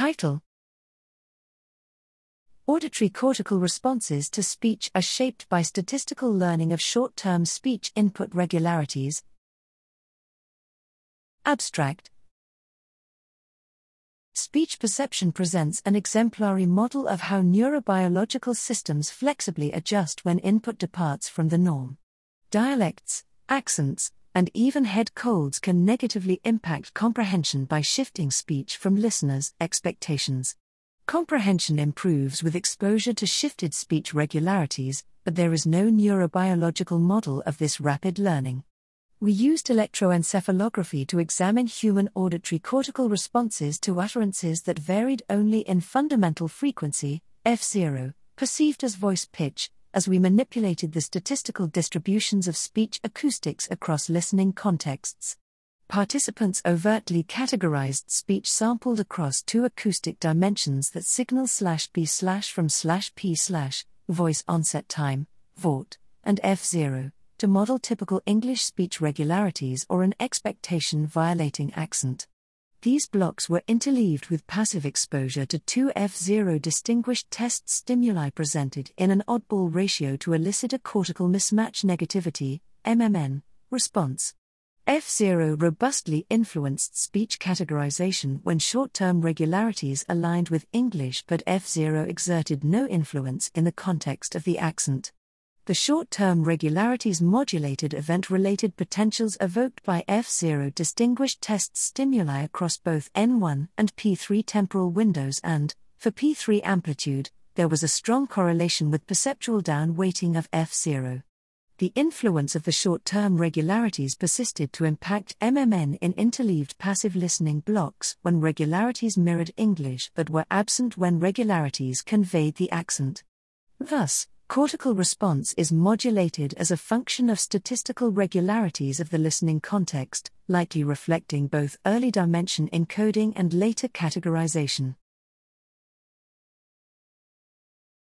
Title Auditory cortical responses to speech are shaped by statistical learning of short term speech input regularities. Abstract Speech perception presents an exemplary model of how neurobiological systems flexibly adjust when input departs from the norm. Dialects, accents, and even head colds can negatively impact comprehension by shifting speech from listeners' expectations. Comprehension improves with exposure to shifted speech regularities, but there is no neurobiological model of this rapid learning. We used electroencephalography to examine human auditory cortical responses to utterances that varied only in fundamental frequency, F0, perceived as voice pitch, as we manipulated the statistical distributions of speech acoustics across listening contexts. Participants overtly categorized speech sampled across two acoustic dimensions that signal slash b slash from slash p slash voice onset time, VOT, and F0 to model typical English speech regularities or an expectation violating accent. These blocks were interleaved with passive exposure to two F0 distinguished test stimuli presented in an oddball ratio to elicit a cortical mismatch negativity, MMN, response. F0 robustly influenced speech categorization when short term regularities aligned with English, but F0 exerted no influence in the context of the accent. The short term regularities modulated event related potentials evoked by F0 distinguished test stimuli across both N1 and P3 temporal windows, and, for P3 amplitude, there was a strong correlation with perceptual down weighting of F0 the influence of the short term regularities persisted to impact MMN in interleaved passive listening blocks when regularities mirrored English but were absent when regularities conveyed the accent. Thus, cortical response is modulated as a function of statistical regularities of the listening context, likely reflecting both early dimension encoding and later categorization.